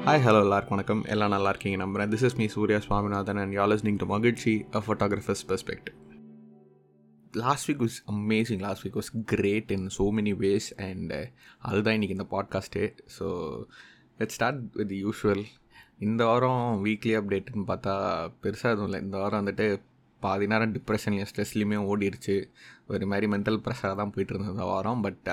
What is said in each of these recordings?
Hi hello எல்லாருக்கும் வணக்கம். எல்லாம் நல்லா இருக்கீங்க நம்புறேன். This is me Surya Swaminathan and you're listening to மகிழ்ச்சி a photographer's perspective last week was amazing last week was great in so many ways and அதுதான் இன்றைக்கி இந்த podcast so let start with usual இந்த வாரம் weekly அப்டேட்னு பார்த்தா பெருசாக எதுவும் இல்லை. இந்த வாரம் வந்துட்டு பாதி நேரம் டிப்ரெஷன்லையும் ஸ்ட்ரெஸ்லையுமே ஓடிடுச்சு ஒரு மாதிரி மென்டல் ப்ரெஷராக தான் போயிட்டு இருந்தது இந்த வாரம் but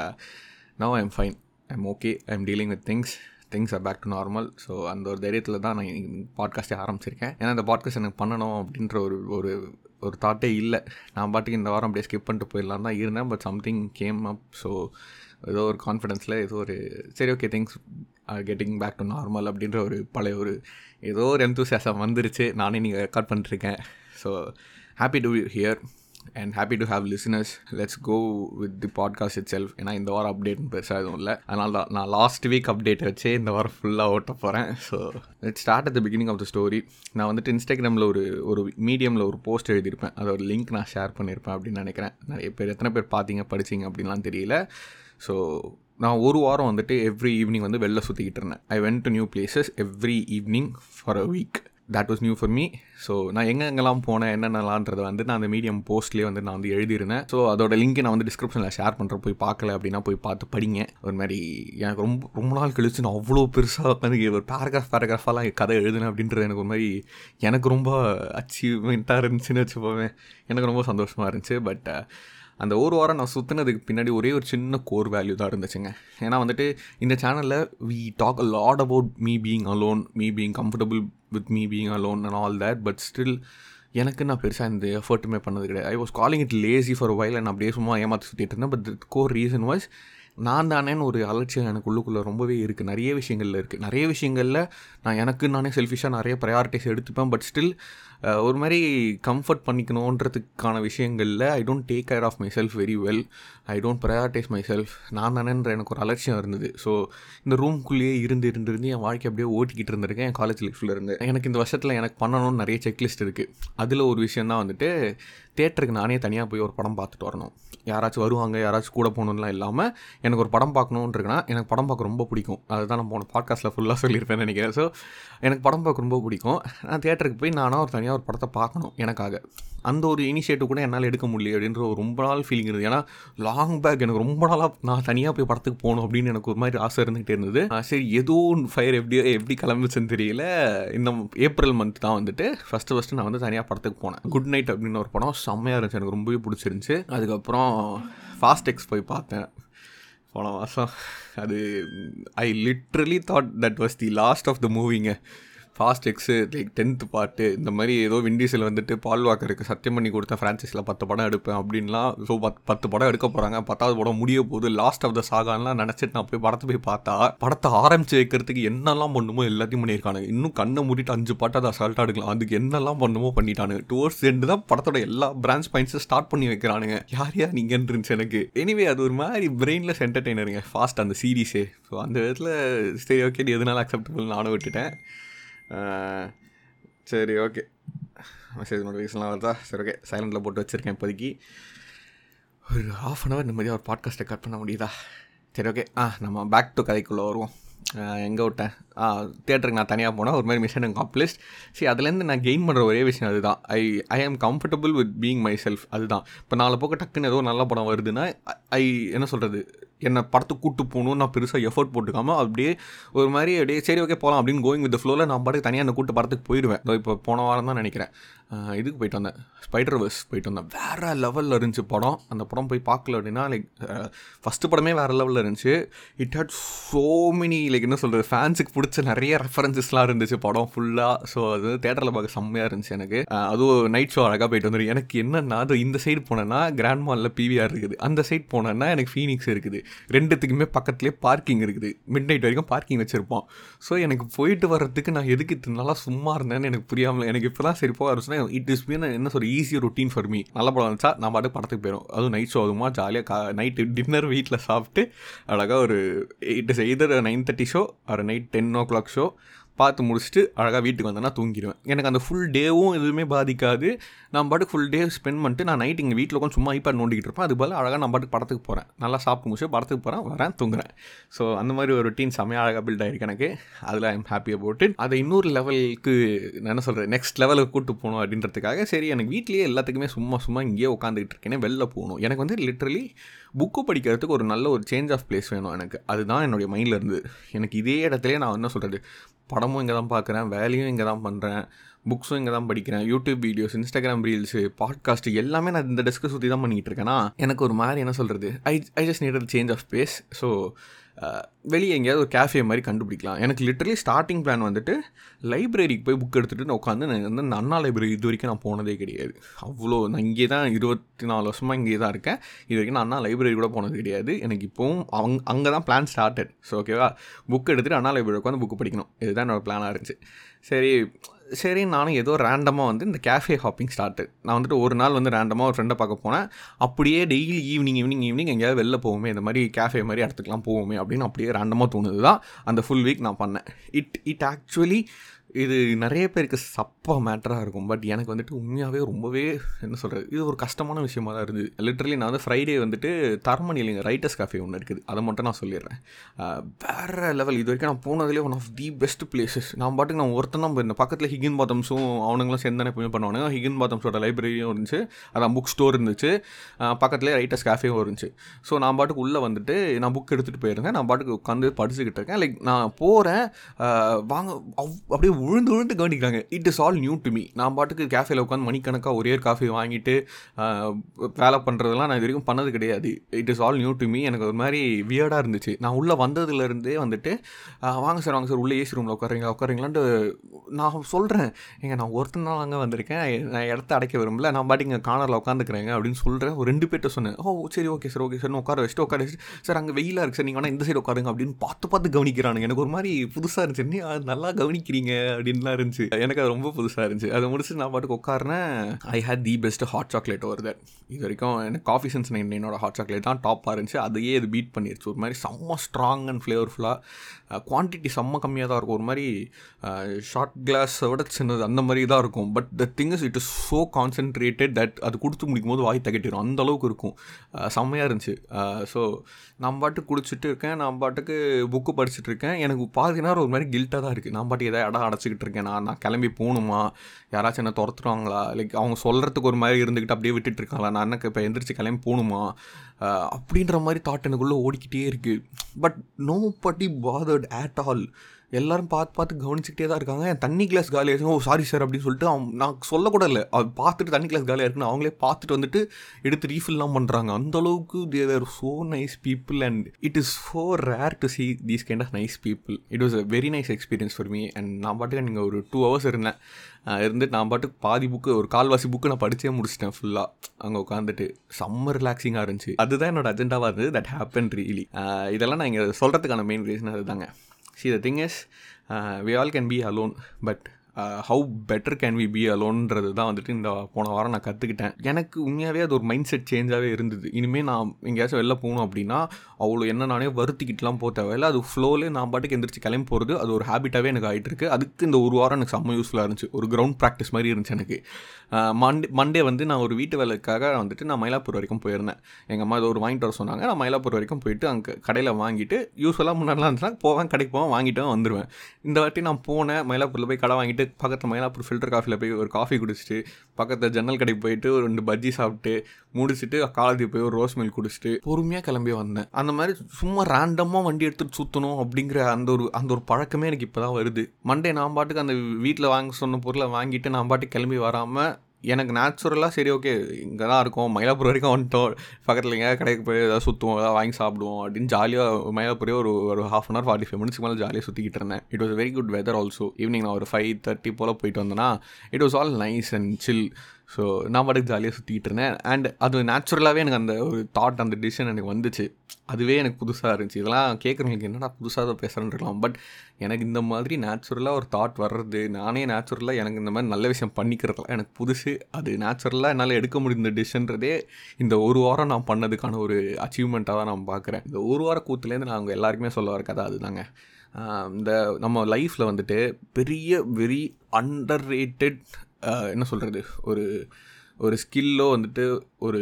no I am fine I am okay I am dealing with things things are back to normal so அந்த ஒரு தைரியத்தில் தான் நான் பாட்காஸ்ட்டே ஆரம்பிச்சிருக்கேன். ஏன்னா இந்த பாட்காஸ்ட் எனக்கு பண்ணணும் அப்படின்ற ஒரு ஒரு ஒரு தாட்டே இல்லை. நான் பாட்டுக்கு இந்த வாரம் அப்படியே ஸ்கிப் பண்ணிட்டு போயிடலாம் தான் இருந்தேன். But something came up so ஏதோ ஒரு கான்ஃபிடென்ஸில் ஏதோ ஒரு சரி okay things getting back to normal அப்படின்ற ஒரு பழைய ஒரு ஏதோ ஒரு எந்தூசியாசம் வந்துருச்சு. நானே நீங்கள் ரெக்கார்ட் பண்ணிட்டுருக்கேன் so happy to hear and happy to have listeners let's go with the podcast itself ஏன்னா இந்த வாரம் அப்டேட்னு பெருசாக எதுவும் இல்லை. அதனால தான் நான் லாஸ்ட் வீக் அப்டேட் வச்சே இந்த வாரம் ஃபுல்லாக ஓட்ட போகிறேன் so let start at the beginning of the story நான் வந்துட்டு இன்ஸ்டாகிராமில் ஒரு ஒரு மீடியமில் ஒரு போஸ்ட் எழுதியிருப்பேன். அதை ஒரு லிங்க் நான் ஷேர் பண்ணியிருப்பேன் அப்படின்னு நினைக்கிறேன். நிறைய பேர் எத்தனை பேர் பார்த்தீங்க படிச்சிங்க அப்படின்லாம் தெரியல. ஸோ நான் ஒரு வாரம் வந்துட்டு எவ்ரி ஈவினிங் வந்து வெளில சுற்றிக்கிட்டு இருந்தேன். I went to new places every evening for a week that was new for me so நான் எங்கெங்கெல்லாம் போனேன் என்னென்னலான்றதை வந்து நான் அந்த மீடியம் போஸ்ட்லேயே வந்து நான் வந்து எழுதியிருந்தேன். ஸோ அதோட லிங்க் நான் வந்து டிஸ்கிரிப்ஷனில் ஷேர் பண்ணுறேன் போய் பார்க்கல அப்படின்னா போய் பார்த்து படிங்க. ஒரு மாதிரி எனக்கு ரொம்ப ரொம்ப நாள் கழிச்சு நான் அவ்வளோ பெருசாக உட்காந்து ஒரு பேராகிராஃப் பேராகிராஃபாலாம் கதை எழுதுனேன் அப்படின்றது எனக்கு ஒரு மாதிரி எனக்கு ரொம்ப அச்சீவ்மெண்ட்டாக இருந்துச்சுன்னு வச்சுப்போவேன் எனக்கு ரொம்ப சந்தோஷமாக இருந்துச்சு. பட் அந்த ஒரு வாரம் நான் சுற்றினதுக்கு பின்னாடி ஒரே ஒரு சின்ன கோர் வேல்யூ தான் இருந்துச்சுங்க. ஏன்னா வந்துட்டு இந்த சேனலில் we talk a lot about me being alone me being comfortable with me being alone and all that but still எனக்கு நான் பெருசாக இந்த எஃபர்ட்டுமே பண்ணது கிடையாது. I was calling it lazy for while நான் அப்படியே சும்மா ஏமாற்றி சுற்றிட்டு இருந்தேன் பட் கோர் ரீசன் வாஸ் நான் தானேன்னு ஒரு அலட்சியம் எனக்கு உள்ளுக்குள்ளே ரொம்பவே இருக்குது நிறைய விஷயங்களில் இருக்குது நிறைய விஷயங்களில் நான் எனக்கு நானே செல்ஃபிஷாக நிறைய ப்ரையாரிட்டிஸ் எடுத்துப்பேன் பட் ஸ்டில் ஒரு மாதிரி கம்ஃபர்ட் பண்ணிக்கணுன்றதுக்கான விஷயங்களில் I don't take care of myself very well I don't prioritise myself நான் தானேன்ற எனக்கு ஒரு அலட்சியம் இருந்தது. ஸோ இந்த ரூம்குள்ளேயே இருந்து இருந்து இருந்து என் வாழ்க்கை அப்படியே ஓட்டிக்கிட்டு இருந்திருக்கேன் என் காலேஜ் லைஃப்பில் இருந்து. எனக்கு இந்த வருஷத்தில் எனக்கு பண்ணணும்னு நிறைய செக்லிஸ்ட் இருக்குது அதில் ஒரு விஷயம் தான் வந்துட்டு தேட்டருக்கு நானே தனியாக போய் ஒரு படம் பார்த்துட்டு வரணும். யாராச்சும் வருவாங்க யாராச்சும் கூட போகணுன்னுலாம் இல்லாமல் எனக்கு ஒரு படம் பார்க்கணுன்றதுனா எனக்கு படம் பார்க்க ரொம்ப பிடிக்கும். அதுதான் நான் போன பாட்காஸ்ட்டில் ஃபுல்லாக சொல்லியிருப்பேன் நினைக்கிறேன். ஸோ எனக்கு படம் பார்க்க ரொம்ப பிடிக்கும். நான் தேட்டருக்கு போய் நானாக ஒரு தனியாக ஒரு படத்தை பார்க்கணும் எனக்காக. அந்த ஒரு இனிஷியேட்டிவ் கூட என்னால் எடுக்க முடியல அப்படின்ற ஒரு ரொம்ப நாள் ஃபீலிங் இருந்தது. ஏன்னா லாங் பேக் எனக்கு ரொம்ப நாளாக நான் தனியாக போய் படத்துக்கு போகணும் அப்படின்னு எனக்கு ஒரு மாதிரி ஆசை இருந்துகிட்டே இருந்தது. சரி ஏதோ ஃபயர் எப்படி எப்படி கிளம்பிச்சுன்னு தெரியல. இந்த ஏப்ரல் மந்த் தான் வந்துட்டு ஃபஸ்ட்டு ஃபஸ்ட்டு நான் வந்து தனியாக படத்துக்கு போனேன். குட் நைட் அப்படின்னு ஒரு படம் செம்மையாக இருந்துச்சு. எனக்கு ரொம்பவே பிடிச்சிருந்துச்சு. அதுக்கப்புறம் ஃபாஸ்ட் எக்ஸ் போய் பார்த்தேன். போன மாதம் அது I literally thought that was the last of the மூவிங்க fast X like tenth பாட்டு இந்த மாதிரி ஏதோ விண்டீஸில் வந்துட்டு பால் வாக்கருக்கு சத்தியம் பண்ணி கொடுத்த ஃப்ரான்ச்சைஸில் பத்து படம் எடுப்பேன் அப்படின்லாம் ஸோ பத் பத்து படம் எடுக்க போகிறாங்க பத்தாவது படம் முடிய போகுது லாஸ்ட் ஆஃப் த சாகான்லாம் நினச்சிட்டு நான் போய் படத்தை போய் பார்த்தா படத்தை ஆரம்பிச்சு வைக்கிறதுக்கு என்னெல்லாம் பண்ணுமோ எல்லாத்தையும் பண்ணியிருக்காங்க இன்னும் கண்ணை மூடிட்டு அஞ்சு பாட்டு அதை அசால்ட்டாக எடுக்கலாம். அதுக்கு என்னெல்லாம் பண்ணுமோ பண்ணிட்டானுங்க. டுவர்ட்ஸ் ரெண்டு தான் படத்தோட எல்லா பிரான்ச் பாயிண்ட்ஸும் ஸ்டார்ட் பண்ணி வைக்கிறானுங்க. யார் யார் நீங்கன்னு இருந்துச்சு எனக்கு? எனிவே அது ஒரு மாதிரி பிரெயின்லெஸ் என்டர்டெய்னருங்க ஃபாஸ்ட் அந்த சீரீஸே ஸோ அந்த விதத்தில் சரி ஓகே எதுனாலும் அக்செப்டபுள் நானும் விட்டுட்டேன். சரி ஓகே மெசேஜ் நோட்டிஃபிகேஷன்லாம் வருதா? சரி ஓகே சைலண்டில் போட்டு வச்சுருக்கேன் இப்போதைக்கு. ஒரு ஹாஃப் அன் ஹவர் நிம்மதியாக ஒரு பாட்காஸ்ட்டை கட் பண்ண முடியுதா? சரி ஓகே ஆ நம்ம பேக் டு கதைக்குள்ளே வருவோம். எங்கே விட்டேன்? ஆ தேட்டருக்கு நான் தனியாக போனால் ஒரு மாதிரி மிஷன் அக்காம்ப்ளிஸ்ட் சரி அதுலேருந்து நான் கெயின் பண்ணுற ஒரே விஷயம் அதுதான். I I am comfortable with being myself அதுதான். இப்போ நாலு போக்க டக்குன்னு ஏதோ நல்ல படம் வருதுன்னா ஐ என்ன சொல்கிறது என்னை படத்துக்கு கூட்டு போகணும் நான் பெருசாக எஃபர்ட் போட்டுக்காமல் அப்படியே ஒரு மாதிரி அப்படியே சரி ஓகே போகலாம் அப்படின்னு கோயிங் வித் ஃப்ளோவில் நான் பாட்டுக்கு தனியாக அந்த கூட்டு படத்துக்கு போயிடுவேன். இப்போ போன வாரம் தான் நினைக்கிறேன். இதுக்கு போயிட்டு வந்தேன். ஸ்பைடர் வர்ஸ் போயிட்டு வந்தேன். வேறு லெவலில் இருந்துச்சு படம். அந்த படம் போய் பார்க்கல அப்படின்னா லைக் ஃபஸ்ட்டு படமே வேறு லெவலில் இருந்துச்சு. It had so many like என்ன சொல்கிறது ஃபேன்ஸுக்கு பிடிச்ச நிறைய ரெஃபரன்சஸ்லாம் இருந்துச்சு படம் ஃபுல்லாக ஸோ அது தேட்டரில் பார்க்க செம்மையாக இருந்துச்சு எனக்கு. அதுவும் நைட் ஷோ அழகாக போயிட்டு வந்துடும் எனக்கு என்னென்னா அது இந்த சைடு போனேன்னா கிராண்ட் மாலில் பிவிஆர் இருக்குது. அந்த சைட் போனேன்னா எனக்கு ஃபீனிக்ஸ் இருக்குது. ரெண்டுத்துக்குமே பக்கத்துலேயே பார்க்கிங் இருக்குது. மிட் நைட் வரைக்கும் பார்க்கிங் வச்சுருப்போம். ஸோ எனக்கு போயிட்டு வர்றதுக்கு நான் எதுக்கு இத்தனை நாளாக சும்மா இருந்தேன்னு எனக்கு புரியாமல் எனக்கு இப்போ தான் சரி போக ஆரம்பிச்சுன்னா இட் இஸ் பீன் என்ன சொல்ற ஈஸி ரொட்டீன் ஃபார் மீ நல்ல படம் வந்துச்சா நான் பாட்டு படத்துக்கு போயிடும் அதுவும் நைட் ஷோ அதுமா ஜாலியாக கா நைட்டு டின்னர் வீட்டில் சாப்பிட்டு அழகாக ஒரு it is either nine thirty show ஒரு night ten o'clock show பார்த்து முடிச்சுட்டு அழகாக வீட்டுக்கு வந்தேன்னா தூங்கிடுவேன் எனக்கு அந்த ஃபுல் டேவும் எதுவுமே பாதிக்காது. நான் பாட்டுக்கு ஃபுல் டே ஸ்பெண்ட் பண்ணிட்டு நான் நைட் இங்கே வீட்டில் உட்காந்து சும்மா ஐபேட் நோண்டிக்கிட்டு இருப்பேன். அது போல் அழகாக நான் பாட்டுக்கு படத்துக்கு போகிறேன் நல்லா சாப்பிட்டு முடிச்சு படத்துக்கு போகிறேன் வரேன் தூங்குறேன். ஸோ அந்த மாதிரி ஒரு ரொட்டீன் செம்மையாக அழகாக பில்ட் ஆகிருக்கு எனக்கு. அதில் ஐம் ஹாப்பி அபவுட் இட் அதை இன்னொரு லெவலுக்கு நான் என்ன சொல்கிறேன் நெக்ஸ்ட் லெவலுக்கு கூட்டு போகணும் அப்படின்றதுக்காக சரி எனக்கு வீட்லேயே எல்லாத்துக்குமே சும்மா சும்மா இங்கேயே உட்காந்துக்கிட்டு இருக்கேனே வெளில போகணும். எனக்கு வந்து லிட்ரலி புக்கு படிக்கிறதுக்கு ஒரு நல்ல ஒரு சேஞ்ச் ஆஃப் பிளேஸ் வேணும் எனக்கு. அதுதான் என்னுடைய மைண்டில் இருந்து எனக்கு இதே இடத்துலேயே நான் என்ன சொல்கிறது படமும் இங்கே தான் பார்க்குறேன் வேலையும் இங்கே தான் பண்ணுறேன் புக்ஸும் இங்கே தான் படிக்கிறேன் YouTube videos Instagram reels podcast எல்லாமே நான் இந்த டெஸ்க்கை சுற்றி தான் பண்ணிகிட்டு இருக்கேன்னா எனக்கு ஒரு மாதிரி என்ன சொல்கிறது I I just need change of space so வெளியே எங்கேயாவது ஒரு கேஃபே மாதிரி கண்டுபிடிக்கலாம். எனக்கு லிட்டரலி ஸ்டார்டிங் பிளான் வந்துட்டு லைப்ரரிக்கு போய் புக் எடுத்துகிட்டு நான் உட்காந்து நான் வந்து அண்ணா லைப்ரரி இது வரைக்கும் நான் போனதே கிடையாது. அவ்வளோ நான் இங்கே தான் இருபத்தி நாலு வருஷமாக இங்கே தான் இருக்கேன். இது வரைக்கும் நான் அண்ணா லைப்ரரி கூட போனது கிடையாது. எனக்கு இப்போவும் அவங்க அங்கே தான் பிளான் ஸ்டார்டட் ஸோ ஓகேவா புக் எடுத்துகிட்டு அண்ணா லைப்ரரி உட்காந்து புக்கு படிக்கணும். இதுதான் என்னோடய பிளானாக இருந்துச்சு. சரி சரி நானும் ஏதோ ரேண்டமாக வந்து இந்த கேஃபே ஹாப்பிங் ஸ்டார்ட்டு நான் வந்துட்டு ஒரு நாள் வந்து ரேண்டமாக ஒரு ஃப்ரெண்டை பார்க்க போனேன். அப்படியே டெய்லி ஈவினிங் ஈவினிங் ஈவினிங் எங்கேயாவது வெளில போவோமே இந்த மாதிரி கேஃபே மாதிரி இடத்துக்குலாம் போவோமே அப்படின்னு அப்படியே ரேண்டமாக தோணுது தான் அந்த ஃபுல் வீக் நான் பண்ணேன். இட் இட் ஆக்சுவலி இது நிறைய பேருக்கு சப்பா மேட்டராக இருக்கும். பட் எனக்கு வந்துட்டு உண்மையாகவே ரொம்பவே என்ன சொல்கிறது இது ஒரு கஷ்டமான விஷயமா தான் இருந்தது. லிட்ரலி நான் வந்து ஃப்ரைடே வந்துட்டு தரமணியில் இல்லைங்க ரைட்டர்ஸ் காஃபே ஒன்று இருக்குது. அதை மட்டும் நான் சொல்லிடுறேன். வேறு லெவல் இது வரைக்கும் நான் போனதுலேயே one of the best places நான் பாட்டுக்கு நான் ஒருத்தன் தான் போயிருந்தேன். பக்கத்தில் ஹிகின் பாத்தம்ஸும் அவனுங்களும் சேர்ந்து தானே பண்ணுவானுங்க. ஹிகின் பாத்தம்ஸோட லைப்ரரியும் இருந்துச்சு. அதான் புக் ஸ்டோர் இருந்துச்சு. பக்கத்துலேயே ரைட்டர்ஸ் கேஃபேவும் இருந்துச்சு. ஸோ நான் பாட்டுக்கு உள்ளே வந்துட்டு நான் புக் எடுத்துகிட்டு போயிருந்தேன். நான் பாட்டுக்கு உட்காந்து படிச்சுக்கிட்டு இருக்கேன். லைக் நான் போகிறேன் வாங்க அப்படியே உழுந்து உழுந்து கவனிக்கிறாங்க. It is all new to me நான் பாட்டுக்கு கேஃபேல உட்காந்து மணிக்கணக்காக ஒரே காஃபி வாங்கிட்டு வேலை பண்ணுறதெல்லாம் நான் இது வரைக்கும் பண்ணது கிடையாது. It is all new to me எனக்கு ஒரு மாதிரி வியர்டாக இருந்துச்சு. நான் உள்ளே வந்ததுலேருந்தே வந்துட்டு வாங்க சார் வாங்க சார் உள்ளே ஏசி ரூமில் உட்காருங்க உட்காருங்களான்ட்டு நான் சொல்கிறேன் எங்க நான் ஒருத்தன் தான் அங்கே வந்திருக்கேன். நான் இடத்த அடைக்க விரும்பல. நான் பாட்டி இங்கே கார்னரில் உட்காந்துக்கிறேங்க அப்படின்னு சொல்கிறேன் ஒரு ரெண்டு பேர்ட்ட சொன்னேன். ஓ சரி ஓகே சார் ஓகே சார் உட்கார வச்சுட்டு உட்கார வச்சுட்டு சார் அங்கே வெயிலாக இருக்குது சார் நீங்கள் வேணால் இந்த சைடு உட்காருங்க அப்படின்னு பார்த்து பார்த்து கவனிக்கிறானுங்க. எனக்கு ஒரு மாதிரி புதுசாக இருந்துச்சு. நல்லா கவனிக்கிறீங்க. அப்படின்லாம் இருந்துச்சு. எனக்கு அது ரொம்ப புதுசாக இருந்துச்சு. அதை முடிச்சு நான் பாட்டுக்கு உட்காருனேன். I had the best hot chocolate over that இது வரைக்கும் எனக்கு காஃபி சென்ஸ் நைன் என்னோட ஹாட் சாக்லேட் தான் டாப்பாக இருந்துச்சு. அதையே இது பீட் பண்ணிருச்சு. ஒரு மாதிரி செம்ம ஸ்ட்ராங் அண்ட் ஃப்ளேவர்ஃபுல்லாக குவான்டிட்டி செம்ம கம்மியாக தான் இருக்கும். ஒரு மாதிரி ஷார்ட் கிளாஸை விட சின்னது அந்த மாதிரி தான் இருக்கும். But the thing is it is so concentrated that அது கொடுத்து முடிக்கும் போது வாய் தகட்டிடும் அந்த அளவுக்கு இருக்கும். செம்மையாக இருந்துச்சு. ஸோ நான் பாட்டுக்கு குடிச்சிட்டு இருக்கேன். நான் பாட்டுக்கு புக்கு படிச்சுட்டு இருக்கேன். எனக்கு பாதி நேரம் ஒரு மாதிரி கில்ட்டாக தான் இருக்குது நான் பாட்டு எதாவது இடம் அடைச்சிக்கிட்டு இருக்கேன். நான் நான் கிளம்பி போகணுமா? யாராச்சும் என்ன துரத்துருவாங்களா லைக் அவங்க சொல்கிறதுக்கு ஒரு மாதிரி இருந்துக்கிட்டு அப்படியே விட்டுட்டு இருக்காங்களா? நான் எனக்கு இப்போ எந்திரிச்சு கிளம்பி போகணுமா? அப்படின்ற மாதிரி தாட் எனக்குள்ளே ஓடிக்கிட்டே இருக்குது but nobody bothered at all எல்லாரும் பார்த்து பார்த்து கவனிச்சுக்கிட்டே தான் இருக்காங்க. என் தண்ணி கிளாஸ் காலியாக இருக்கும் ஓ சாரி சார் அப்படின்னு சொல்லிட்டு அவன் நான் சொல்லக்கூட இல்லை அது பார்த்துட்டு தண்ணி கிளாஸ் காலியாக இருக்குன்னு அவங்களே பார்த்துட்டு வந்துட்டு எடுத்து ரீஃபில்லாம் பண்ணுறாங்க அந்த அளவுக்கு there so nice people and it is so rare to see these kind of nice people it was a very nice experience for me and நான் பாட்டுக்கு நீங்கள் ஒரு டூ ஹவர்ஸ் இருந்தேன். இருந்துட்டு நான் பாட்டுக்கு பாதி புக்கு ஒரு கால்வாசி புக்கு நான் படித்தே முடிச்சிட்டேன் ஃபுல்லாக அங்கே உட்காந்துட்டு செம்ம ரிலாக்ஸிங்காக இருந்துச்சு. அதுதான் என்னோட அஜெண்டாவாக இருந்தது. தட் ஹேப்பன் ரீலி இதெல்லாம் நான் இங்கே சொல்கிறதுக்கான மெயின் ரீசன் அதுதாங்க. See the thing is we all can be alone but how better can we be அலோன்றது தான் வந்துட்டு இந்த போன வாரம் நான் கற்றுக்கிட்டேன் எனக்கு உண்மையாகவே அது ஒரு மைண்ட் செட் சேஞ்சாகவே இருந்தது. இனிமேல் நான் எங்கேயாச்சும் வெளில போகணும் அப்படின்னா அவ்வளோ என்ன நானே வருத்திக்கிட்டுலாம் போக தேவையில்ல. அது ஃப்ளோவில் நான் பாட்டுக்கு எந்திரிச்சு கிளம்பி போகிறது அது ஒரு ஹேபிட்டாகவே எனக்கு ஆகிட்டு இருக்கு அதுக்கு இந்த ஒரு வாரம் எனக்கு செம்ம யூஸ்ஃபுல்லாக இருந்துச்சு. ஒரு கிரவுண்ட் ப்ராக்டிஸ் மாதிரி இருந்துச்சு எனக்கு. மண்டே மண்டே வந்து நான் ஒரு வீட்டு வேலைக்காக வந்துட்டு நான் மயிலாப்பூர் வரைக்கும் போயிருந்தேன். எங்கள் அம்மா இதை ஒரு வாங்கிட்டு வர சொன்னாங்க. நான் மயிலாப்பூர் வரைக்கும் போயிட்டு அங்கே கடையில் வாங்கிட்டு யூஸ்ஃபுல்லாக முன்னாடிலாம் இருந்துச்சுன்னா போவேன் கடைக்கு போவேன் வாங்கிட்டு வந்துடுவேன் இந்த வாட்டி நான் போனேன் மயிலாப்பூரில் போய் கடை வாங்கிட்டு பக்கத்தில் மயிலாப்பூர் ஃபில்டர் காஃபியில் போய் ஒரு காஃபி குடிச்சிட்டு பக்கத்தில் ஜன்னல் கடைக்கு போயிட்டு ஒரு ரெண்டு பஜ்ஜி சாப்பிட்டு முடிச்சுட்டு காலேஜ் போய் ஒரு ரோஸ் மில்க் குடிச்சிட்டு பொறுமையாக கிளம்பி வந்தேன். அந்த மாதிரி சும்மா ரேண்டமாக வண்டி எடுத்துகிட்டு சுற்றணும் அப்படிங்கிற அந்த ஒரு அந்த ஒரு பழக்கமே எனக்கு இப்போ தான் வருது. மண்டே நான் பாட்டுக்கு அந்த வீட்டில் வாங்க சொன்ன பொருளை வாங்கிட்டு நான் பாட்டுக்கு கிளம்பி வராமல் எனக்கு நேச்சுரலாக சரி ஓகே இங்கே தான் இருக்கோம் மயிலாப்பூர் வரைக்கும் வந்துட்டோம். பக்கத்தில் எங்கேயாவது கடைக்கு போய் ஏதாவது சுற்றுவோம் ஏதாவது வாங்கி சாப்பிடுவோம் அப்படின்னு ஜாலியாக மயிலாப்பூரே ஒரு ஒரு half an hour forty five மினிட்ஸ்க்கு மேலே ஜாலியாக சுற்றிக்கிட்டு இருந்தேன். It was very good weather also evening நான் ஒரு ஃபைவ் தேர்ட்டி போல் போயிட்டு வந்தேன்னா it was all nice and chill so நான் பாட்டுக்கு ஜாலியாக சுற்றிக்கிட்டு இருந்தேன். அண்ட் அது நேச்சுரலாகவே எனக்கு அந்த ஒரு தாட் அந்த டிசிஷன் எனக்கு வந்துச்சு. அதுவே எனக்கு புதுசாக இருந்துச்சு. இதெல்லாம் கேட்குறவங்களுக்கு என்னடா புதுசாக தான் பேசுகிறேன்னு இருக்கலாம். பட் எனக்கு இந்த மாதிரி நேச்சுரலாக ஒரு தாட் வர்றது நானே நேச்சுரலாக எனக்கு இந்த மாதிரி நல்ல விஷயம் பண்ணிக்கிறதுல எனக்கு புதுசு. அது நேச்சுரலாக என்னால் எடுக்க முடிந்த டிஷ்ன்றதே இந்த ஒரு வாரம் நான் பண்ணதுக்கான ஒரு அச்சீவ்மெண்ட்டாக தான் நான் பார்க்குறேன் இந்த ஒரு வார கூத்துலேருந்து நான் அவங்க எல்லாருக்குமே சொல்ல வர கதை அதுதாங்க. இந்த நம்ம லைஃப்பில் வந்துட்டு பெரிய வெரி அண்டர் ரேட்டட் என்ன சொல்கிறது ஒரு ஒரு ஸ்கில்லோ வந்துட்டு ஒரு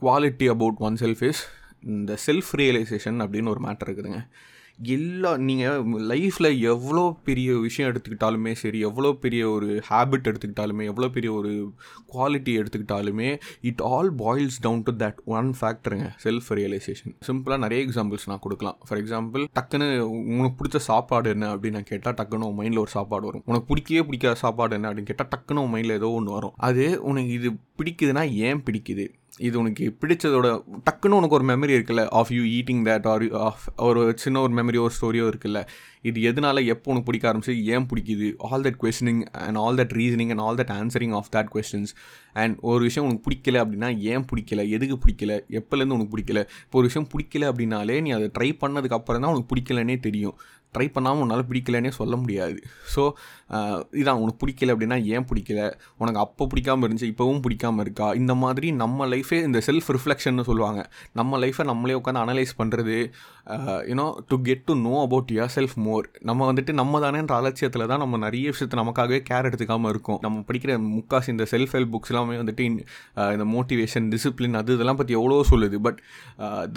quality about oneself is இந்த செல்ஃப் ரியலைசேஷன் அப்படின்னு ஒரு மேட்டர் இருக்குதுங்க. எல்லா நீங்கள் லைஃப்பில் எவ்வளோ பெரிய விஷயம் எடுத்துக்கிட்டாலுமே சரி எவ்வளோ பெரிய ஒரு ஹேபிட் எடுத்துக்கிட்டாலுமே எவ்வளோ பெரிய ஒரு quality எடுத்துக்கிட்டாலுமே it all boils down to that one ஃபேக்டருங்க self realisation சிம்பிளாக நிறைய எக்ஸாம்பிள்ஸ் நான் கொடுக்கலாம். ஃபார் எக்ஸாம்பிள் டக்குன்னு உனக்கு பிடிச்ச சாப்பாடு என்ன அப்படின்னு நான் கேட்டால் டக்குன்னு உன் மைண்டில் ஒரு சாப்பாடு வரும். உனக்கு பிடிக்கவே பிடிக்காத சாப்பாடு என்ன அப்படின்னு கேட்டால் டக்குன்னு உன் மைண்டில் ஏதோ ஒன்று வரும். அது உனக்கு இது பிடிக்குதுன்னா ஏன் பிடிக்குது? இது உனக்கு பிடிச்சதோட டக்குன்னு உனக்கு ஒரு மெமரி இருக்குல்ல of you eating that or of ஒரு சின்ன ஒரு மெமரி ஒரு ஸ்டோரியோ இருக்குல்ல. இது எதனால எப்போ உனக்கு பிடிக்க ஆரம்பிச்சு ஏன் பிடிக்குது? All that questioning and all that reasoning and all that answering of that questions and ஒரு விஷயம் உனக்கு பிடிக்கல அப்படின்னா ஏன் பிடிக்கல? எதுக்கு பிடிக்கல? எப்போலேருந்து உனக்கு பிடிக்கல? இப்போ ஒரு விஷயம் பிடிக்கல அப்படின்னாலே நீ அதை ட்ரை பண்ணதுக்கு அப்புறம் தான் உனக்கு பிடிக்கலன்னே தெரியும். ட்ரை பண்ணாமல் உன்னால் பிடிக்கலன்னே சொல்ல முடியாது. ஸோ இதான் உனக்கு பிடிக்கல அப்படின்னா ஏன் பிடிக்கல? உனக்கு அப்போ பிடிக்காமல் இருந்துச்சு இப்போவும் பிடிக்காமல் இருக்கா? இந்த மாதிரி நம்ம லைஃபே இந்த செல்ஃப் ரிஃப்ளெக்ஷன்னு சொல்லுவாங்க. நம்ம லைஃப்பை நம்மளே உட்காந்து அனலைஸ் பண்ணுறது you know to get to know about yourself more நம்ம வந்துட்டு நம்ம தானேன்ற அலட்சியத்தில் தான் நம்ம நிறைய விஷயத்தை நமக்காகவே கேர் எடுத்துக்காமல் இருக்கும். நம்ம படிக்கிற முக்காசி இந்த செல்ஃப் ஹெல்ப் புக்ஸ் எல்லாமே வந்துட்டு இந்த மோட்டிவேஷன் டிசிப்ளின் அது இதெல்லாம் பற்றி எவ்வளோ சொல்லுது. But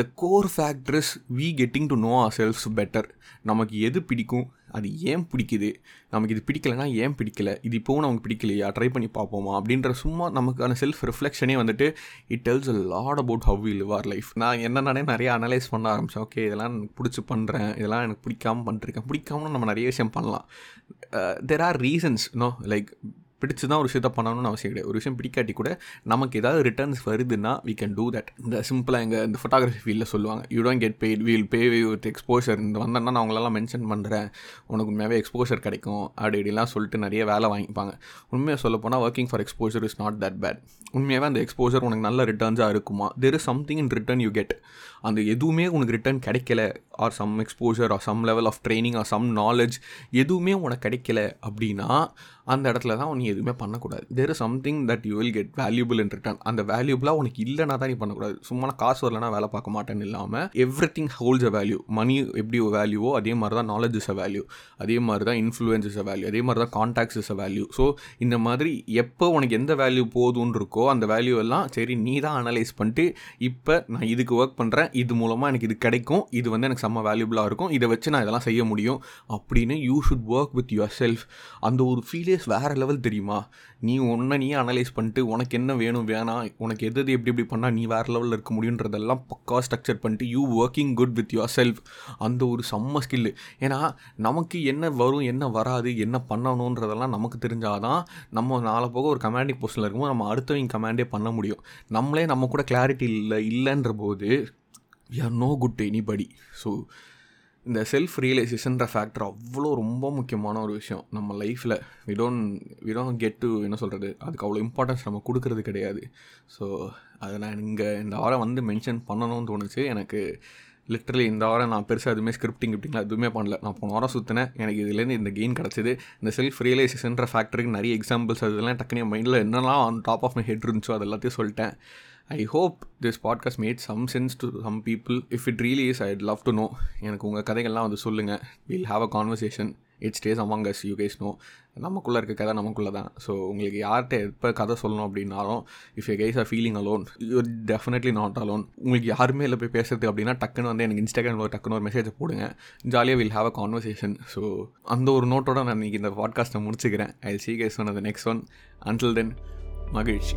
the core factors we getting to know ourselves better நமக்கு எது பிடிக்கும்? அது ஏன் பிடிக்குது? நமக்கு இது பிடிக்கலைன்னா ஏன் பிடிக்கல? இது இப்போவும் நமக்கு பிடிக்கலையா? ட்ரை பண்ணி பார்ப்போமா? அப்படின்ற சும்மா நமக்கான செல்ஃப் ரிஃப்ளெக்ஷனே வந்துட்டு it tells a lot about how we live our life நான் என்னென்னே நிறைய அனலைஸ் பண்ண ஆரம்பித்தேன் ஓகே இதெல்லாம் எனக்கு பிடிச்சி பண்ணுறேன் இதெல்லாம் எனக்கு பிடிக்காமல் பண்ணிருக்கேன் பிடிக்காமலும் நம்ம நிறைய விஷயம் பண்ணலாம். There are reasons no like பிடிச்சி தான் ஒரு விஷயத்த பண்ணணும்னு அவசியம் கிடையாது. ஒரு விஷயம் பிடிக்காட்டி கூட நமக்கு ஏதாவது ரிட்டர்ன்ஸ் வருதுன்னா வி கேன் டூ தட் இந்த சிம்பிளாக எங்கள் இந்த ஃபோட்டோகிராஃபி ஃபீல்டில் சொல்லுவாங்க you don't get paid we'll pay with exposure இந்த வந்தேன்னா நான் அவங்களெல்லாம் மென்ஷன் பண்ணுறேன் உனக்கு உண்மையாகவே எக்ஸ்போஷர் கிடைக்கும் அப்படி இப்படிலாம் சொல்லிட்டு நிறைய வேலை வாங்கிப்பாங்க. உண்மையாக சொல்ல போனால் working for exposure is not that bad உண்மையாகவே அந்த எக்ஸ்போஷர் உனக்கு நல்ல ரிட்டர்ன்ஸாக இருக்குமா? There is something in return you get அந்த எதுவுமே உனக்கு ரிட்டர்ன் கிடைக்கல or some exposure or some level of training or some knowledge எதுவுமே உனக்கு கிடைக்கல அப்படின்னா அந்த இடத்துல தான் நீ எதுவுமே பண்ணக்கூடாது. There is something that you will get valuable in return அந்த வேல்யூபிளாக உனக்கு இல்லைனா தான் நீ பண்ணக்கூடாது. சும்மா காசு வரலனா வேலை பார்க்க மாட்டேன்னு இல்லாமல் everything holds a value money எப்படி வேல்யூவோ அதே மாதிரி தான் நாலேஜ் இஸ் அ வேல்யூ அதே மாதிரி தான் இன்ஃப்ளூயன்ஸ் இஸ் அ வேல்யூ அதே மாதிரி தான் contacts is a value so இந்த மாதிரி எப்போ உனக்கு எந்த வேல்யூ போதும்னு இருக்கோ அந்த வேல்யூ எல்லாம் சரி நீ தான் அனலைஸ் பண்ணிட்டு இப்போ நான் இதுக்கு ஒர்க் பண்ணுறேன் இது மூலமாக எனக்கு இது கிடைக்கும் இது வந்து எனக்கு செம்ம வேல்யூபிளாக இருக்கும் இதை வச்சு நான் இதெல்லாம் செய்ய முடியும் அப்படின்னு you should work with yourself அந்த ஒரு ஐடியாஸ் வேறு லெவல் தெரியுமா? நீ ஒன்றை நீ அனலைஸ் பண்ணிட்டு உனக்கு என்ன வேணும் வேணாம் உனக்கு எது எது எப்படி எப்படி பண்ணால் நீ வேறு லெவலில் இருக்க முடியுன்றதெல்லாம் பக்கா ஸ்ட்ரக்சர் பண்ணிட்டு you working good with yourself அந்த ஒரு செம்ம ஸ்கில்லு ஏன்னா நமக்கு என்ன வரும் என்ன வராது என்ன பண்ணணுன்றதெல்லாம் நமக்கு தெரிஞ்சாதான் நம்ம நாளை போக ஒரு கமாண்டிங் போஸ்டில் இருக்கும்போது நம்ம அடுத்தவங்க கமாண்டே பண்ண முடியும். நம்மளே நம்ம கூட கிளாரிட்டி இல்லை இல்லைன்ற போது we are no good anybody so இந்த செல்ஃப் ரியலைசேஷன்ற ஃபேக்டர் அவ்வளோ ரொம்ப முக்கியமான ஒரு விஷயம். நம்ம லைஃப்பில் we don't we don't get to என்ன சொல்கிறது அதுக்கு அவ்வளோ இம்பார்ட்டன்ஸ் நம்ம கொடுக்கறது கிடையாது. ஸோ அதை நான் இங்கே இந்த வாரம் வந்து மென்ஷன் பண்ணணும்னு தோணுச்சு. எனக்கு லிட்ரலி இந்த வாரம் நான் பெருசாக எதுவுமே ஸ்கிரிப்டிங் இப்படிங்களா எதுவுமே பண்ணல. நான் போன வாரம் சுற்றினேன் எனக்கு இதுலேருந்து இந்த கெயின் கிடச்சிது. இந்த செல்ஃப் ரியலைசேஷன்ற ஃபேக்டருக்கு நிறைய எக்ஸாம்பிள்ஸ் அதெல்லாம் டக்குனு மைண்டில் என்னெல்லாம் on top of my head இருந்துச்சோ அது எல்லாத்தையும் சொல்லிட்டேன். I hope this podcast made some sense to some people if it really is I'd love to know எனக்கு உங்கள் கதைகள்லாம் வந்து சொல்லுங்கள் we'll have a conversation it's stays among us you guys know நமக்குள்ளே இருக்க கதை நமக்குள்ளே தான். ஸோ உங்களுக்கு யார்கிட்ட எப்போ கதை சொல்லணும் அப்படின்னாலும் if you guys are feeling alone you definitely not alone உங்களுக்கு யாருமே இல்லை போய் பேசுறது அப்படின்னா டக்குன்னு வந்து எனக்கு இன்ஸ்டாகிராமில் டக்குன்னு ஒரு மெசேஜை போடுங்க. ஜாலியாக we'll have a conversation so அந்த ஒரு நோட்டோட நான் இன்றைக்கி இந்த பாட்காஸ்ட்டை முடிச்சுக்கிறேன். ஐ சி கேஸ் ஒன் அந்த நெக்ஸ்ட் ஒன் அன்டில் தென் மகிழ்ச்சி.